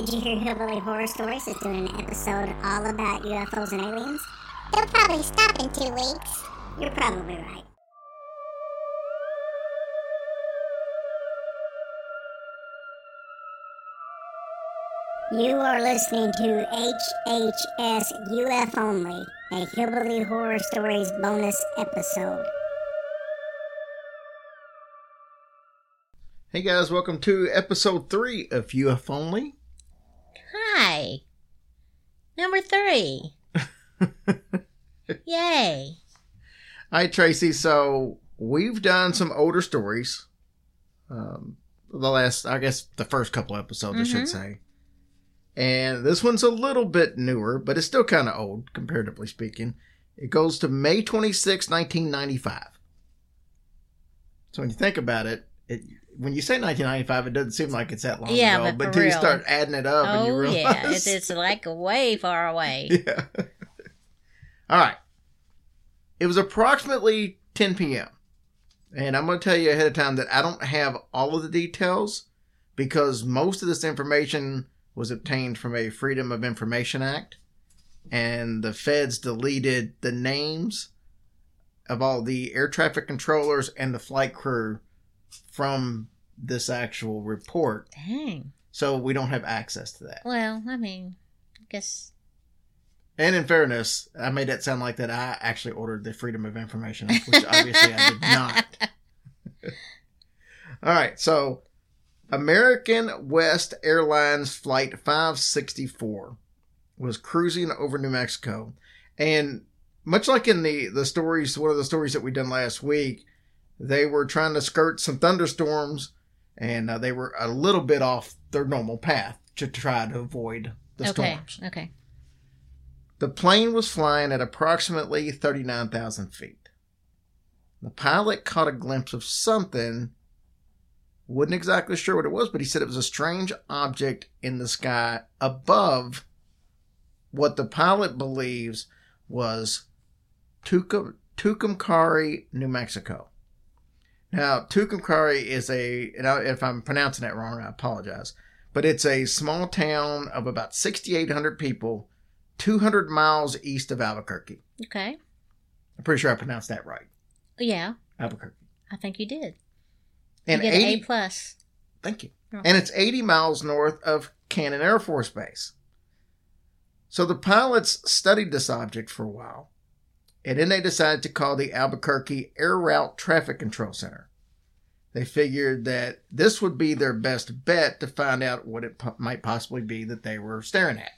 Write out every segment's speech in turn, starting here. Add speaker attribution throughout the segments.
Speaker 1: Did you hear Hillbilly Horror Stories is doing an episode all about UFOs and aliens?
Speaker 2: They'll probably stop in two weeks.
Speaker 1: You're probably right. You are listening to HHS UF Only, a Hillbilly Horror Stories bonus episode.
Speaker 3: Hey guys, welcome to episode three of UF Only.
Speaker 4: Hi. Number three. Yay.
Speaker 3: Hi Tracy. So we've done some older stories. Um, the last, I guess, the first couple episodes, I should say. And this one's a little bit newer, but it's still kind of old, comparatively speaking. It goes to May 26, 1995. So when you think about it, it when you say 1995, it doesn't seem like it's that long
Speaker 4: Yeah,
Speaker 3: ago.
Speaker 4: but
Speaker 3: until you start adding it up and you
Speaker 4: Oh,
Speaker 3: realize.
Speaker 4: yeah. It's, it's like way far away.
Speaker 3: Yeah. All right. It was approximately 10 p.m. And I'm going to tell you ahead of time that I don't have all of the details because most of this information was obtained from a Freedom of Information Act. And the feds deleted the names of all the air traffic controllers and the flight crew from this actual report.
Speaker 4: Dang.
Speaker 3: So we don't have access to that.
Speaker 4: Well, I mean, I guess.
Speaker 3: And in fairness, I made that sound like that I actually ordered the Freedom of Information Act, which obviously I did not. All right, so American West Airlines Flight 564 was cruising over New Mexico. And much like in the, the stories, one of the stories that we done last week, they were trying to skirt some thunderstorms and uh, they were a little bit off their normal path to try to avoid the
Speaker 4: okay.
Speaker 3: storms.
Speaker 4: Okay.
Speaker 3: The plane was flying at approximately 39,000 feet. The pilot caught a glimpse of something. Wasn't exactly sure what it was, but he said it was a strange object in the sky above what the pilot believes was Tucum- Tucumcari, New Mexico. Now, Tucumcari is a, and if I'm pronouncing that wrong, I apologize, but it's a small town of about 6,800 people 200 miles east of Albuquerque.
Speaker 4: Okay.
Speaker 3: I'm pretty sure I pronounced that right.
Speaker 4: Yeah,
Speaker 3: Albuquerque.
Speaker 4: I think you did.
Speaker 3: And
Speaker 4: you get
Speaker 3: 80,
Speaker 4: an A plus.
Speaker 3: thank you.
Speaker 4: Oh.
Speaker 3: And it's 80 miles north of Cannon Air Force Base. So the pilots studied this object for a while, and then they decided to call the Albuquerque Air Route Traffic Control Center. They figured that this would be their best bet to find out what it po- might possibly be that they were staring at.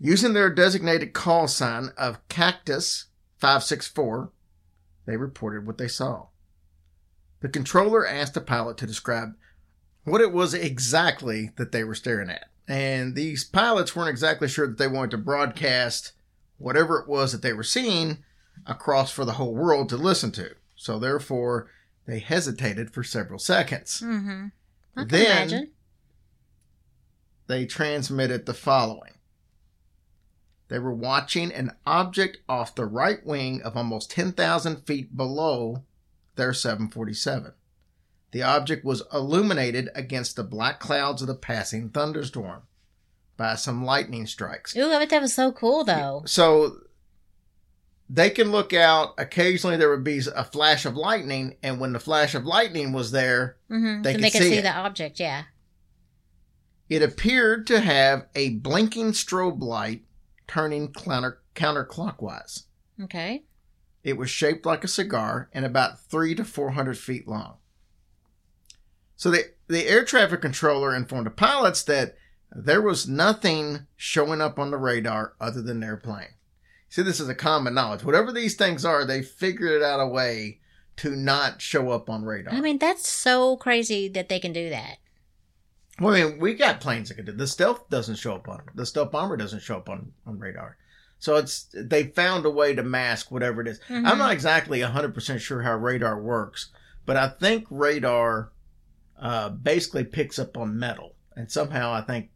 Speaker 3: Using their designated call sign of Cactus 564, they reported what they saw. The controller asked the pilot to describe what it was exactly that they were staring at. And these pilots weren't exactly sure that they wanted to broadcast whatever it was that they were seeing across for the whole world to listen to. So therefore, they hesitated for several seconds.
Speaker 4: Mm-hmm.
Speaker 3: Then-
Speaker 4: imagine.
Speaker 3: They transmitted the following. They were watching an object off the right wing of almost 10,000 feet below their 747. The object was illuminated against the black clouds of the passing thunderstorm by some lightning strikes.
Speaker 4: Ooh, I bet that was so cool, though.
Speaker 3: So they can look out. Occasionally, there would be a flash of lightning, and when the flash of lightning was there,
Speaker 4: Mm-hmm.
Speaker 3: They
Speaker 4: so
Speaker 3: could
Speaker 4: they could
Speaker 3: see
Speaker 4: see the object, yeah.
Speaker 3: it appeared to have a blinking strobe light turning counter counterclockwise.
Speaker 4: Okay.
Speaker 3: It was shaped like a cigar and about three to four hundred feet long. So the the air traffic controller informed the pilots that there was nothing showing up on the radar other than their plane. See, this is a common knowledge. Whatever these things are, they figured out a way to not show up on radar.
Speaker 4: I mean, that's so crazy that they can do that.
Speaker 3: Well, I mean, we got planes that can do the stealth doesn't show up on the stealth bomber doesn't show up on on radar. So it's they found a way to mask whatever it is.
Speaker 4: Mhm.
Speaker 3: I'm not exactly 100% sure how radar works, but I think radar uh, basically picks up on metal. And somehow I think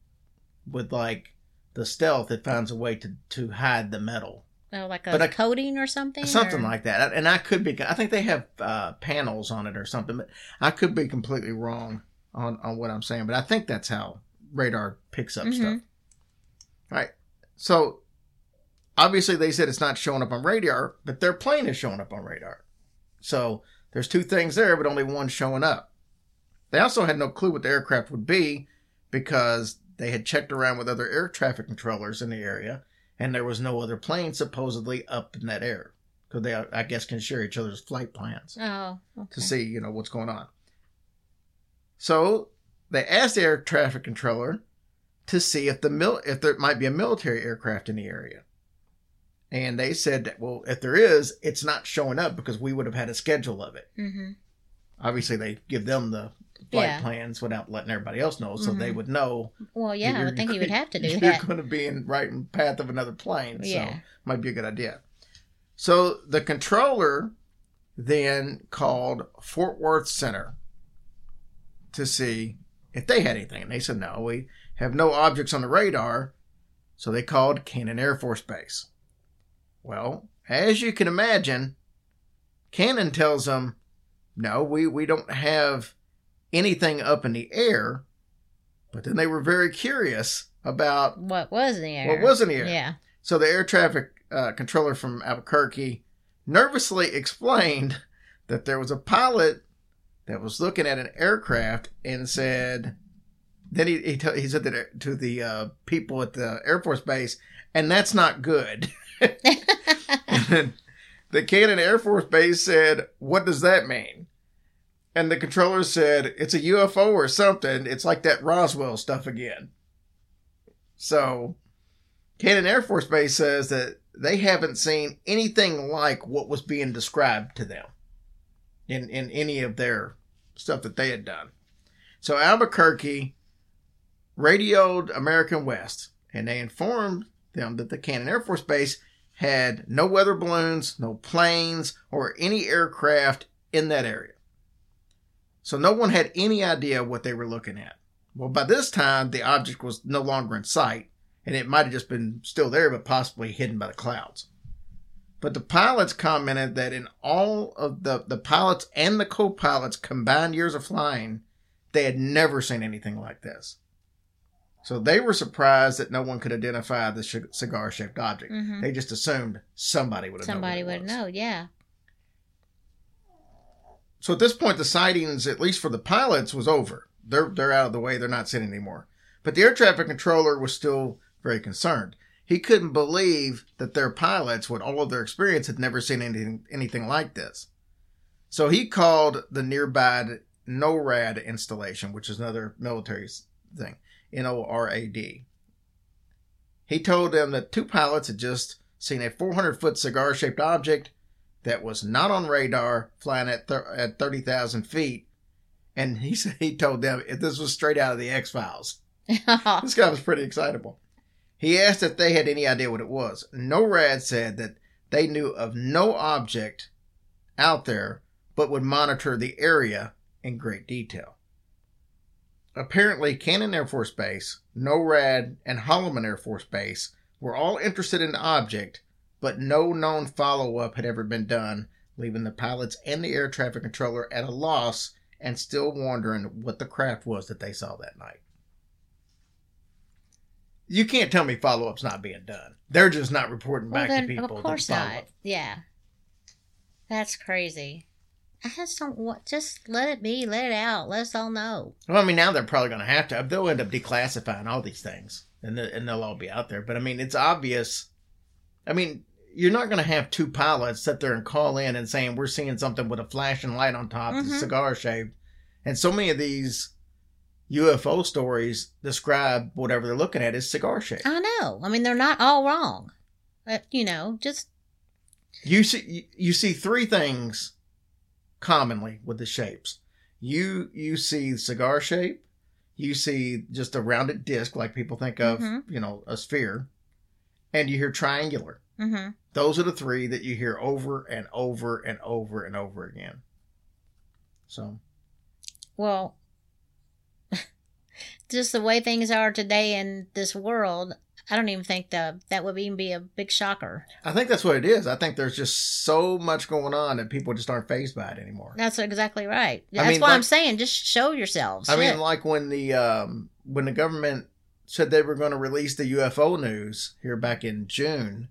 Speaker 3: with like the stealth, it finds a way to, to hide the metal.
Speaker 4: Oh, like a
Speaker 3: But I-
Speaker 4: coating or something?
Speaker 3: Something
Speaker 4: or-
Speaker 3: like that. And I could be, I think they have uh, panels on it or something, but I could be completely wrong on, on what I'm saying. But I think that's how radar picks up
Speaker 4: Mhm.
Speaker 3: stuff. Right. So obviously they said it's not showing up on radar, but their plane is showing up on radar. So there's two things there, but only one showing up. They also had no clue what the aircraft would be because they had checked around with other air traffic controllers in the area, and there was no other plane supposedly up in that air because they, I guess, can share each other's flight plans
Speaker 4: Oh,
Speaker 3: to see, you know, what's going on. So they asked the air traffic controller to see if the mil- if there might be a military aircraft in the area. And they said that, well, if there is, it's not showing up because we would have had a schedule of it.
Speaker 4: hmm
Speaker 3: Obviously, they give them the flight
Speaker 4: Yeah.
Speaker 3: plans without letting everybody else know, so they
Speaker 4: Mhm.
Speaker 3: would know.
Speaker 4: Well, yeah, I would think you would have to do that.
Speaker 3: you're
Speaker 4: that.
Speaker 3: going to be in right in path of another plane, so might be a good idea. So the controller then called Fort Worth Center to see if they had anything, and they said no, we have no objects on the radar. So they called Cannon Air Force Base. Well, as you can imagine, Cannon tells them, no, we, we don't have anything up in the air. But then they were very curious about
Speaker 4: What was in the air?
Speaker 3: what was in the air.
Speaker 4: Yeah.
Speaker 3: So the air traffic uh, controller from Albuquerque nervously explained that there was a pilot that was looking at an aircraft and said, then he he, t- he said that to the uh, people at the Air Force Base, and that's not good. and the Cannon Air Force Base said, "What does that mean?" And the controller said, "It's a UFO or something. It's like that Roswell stuff again." So, Cannon Air Force Base says that they haven't seen anything like what was being described to them in in any of their stuff that they had done. So Albuquerque radioed American West, and they informed them that the Cannon Air Force Base had no weather balloons, no planes, or any aircraft in that area. So no one had any idea what they were looking at. Well, by this time, the object was no longer in sight, and it might have just been still there, but possibly hidden by the clouds. But the pilots commented that in all of the, the pilots and the co pilots' combined years of flying, they had never seen anything like this. So they were surprised that no one could identify the cigar shaped object.
Speaker 4: Mhm.
Speaker 3: They just assumed somebody would have
Speaker 4: Somebody
Speaker 3: known. it
Speaker 4: would know. Yeah.
Speaker 3: So at this point, the sightings, at least for the pilots, was over. They're they're out of the way. They're not sitting anymore. But the air traffic controller was still very concerned. He couldn't believe that their pilots, with all of their experience, had never seen anything anything like this. So he called the nearby NORAD installation, which is another military thing, N O R A D. He told them that two pilots had just seen a 400 foot cigar shaped object that was not on radar flying at, at 30,000 feet. And he said he told them this was straight out of the X Files. This guy was pretty excitable. He asked if they had any idea what it was. NORAD said that they knew of no object out there, but would monitor the area in great detail. Apparently, Cannon Air Force Base, NORAD, and Holloman Air Force Base were all interested in the object, but no known follow up had ever been done, leaving the pilots and the air traffic controller at a loss and still wondering what the craft was that they saw that night. You can't tell me follow up's not being done. They're just not reporting
Speaker 4: well,
Speaker 3: back
Speaker 4: then,
Speaker 3: to people.
Speaker 4: of course not. Yeah. That's crazy. I just don't want. Just let it be. Let it out. Let us all know.
Speaker 3: Well, I mean, now they're probably going to have to. They'll end up declassifying all these things, and the, and they'll all be out there. But I mean, it's obvious. I mean, you're not going to have two pilots sit there and call in and saying we're seeing something with a flashing light on top,
Speaker 4: Mhm.
Speaker 3: cigar shaped, and so many of these UFO stories describe whatever they're looking at as cigar shaped.
Speaker 4: I know. I mean, they're not all wrong. But you know, just
Speaker 3: You see, you, see three things commonly with the shapes. You you see cigar shape. You see just a rounded disc, like people think of,
Speaker 4: Mhm.
Speaker 3: you know, a sphere, and you hear triangular.
Speaker 4: Hmm
Speaker 3: Those are the three that you hear over and over and over and over again. So
Speaker 4: well, just the way things are today in this world, I don't even think the that would even be a big shocker.
Speaker 3: I think that's what it is. I think there's just so much going on that people just aren't fazed by it anymore.
Speaker 4: That's exactly right.
Speaker 3: I
Speaker 4: That's
Speaker 3: mean,
Speaker 4: why
Speaker 3: like-
Speaker 4: I'm saying just show yourselves.
Speaker 3: I mean, like when the um, when the government said they were going to release the UFO news here back in June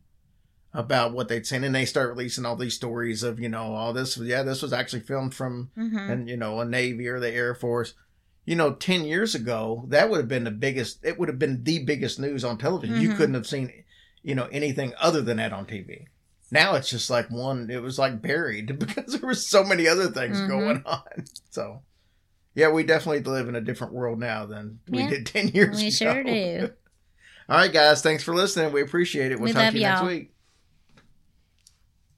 Speaker 3: about what they'd seen, and they start releasing all these stories of you know all this. Yeah, this was actually filmed from
Speaker 4: Mhm.
Speaker 3: and you know a Navy or the Air Force. You know, ten years ago, that would have been the biggest. It would have been the biggest news on television. You
Speaker 4: Mhm.
Speaker 3: couldn't have seen, you know, anything other than that on TV. Now it's just like one. It was like buried because there was so many other things
Speaker 4: Mhm.
Speaker 3: going on. So, yeah, we definitely live in a different world now than we
Speaker 4: Yeah.
Speaker 3: did ten years ago.
Speaker 4: we sure do.
Speaker 3: All right, guys, thanks for listening. We appreciate it. We'll
Speaker 4: We
Speaker 3: talk
Speaker 4: love
Speaker 3: to you next
Speaker 4: y'all.
Speaker 3: week.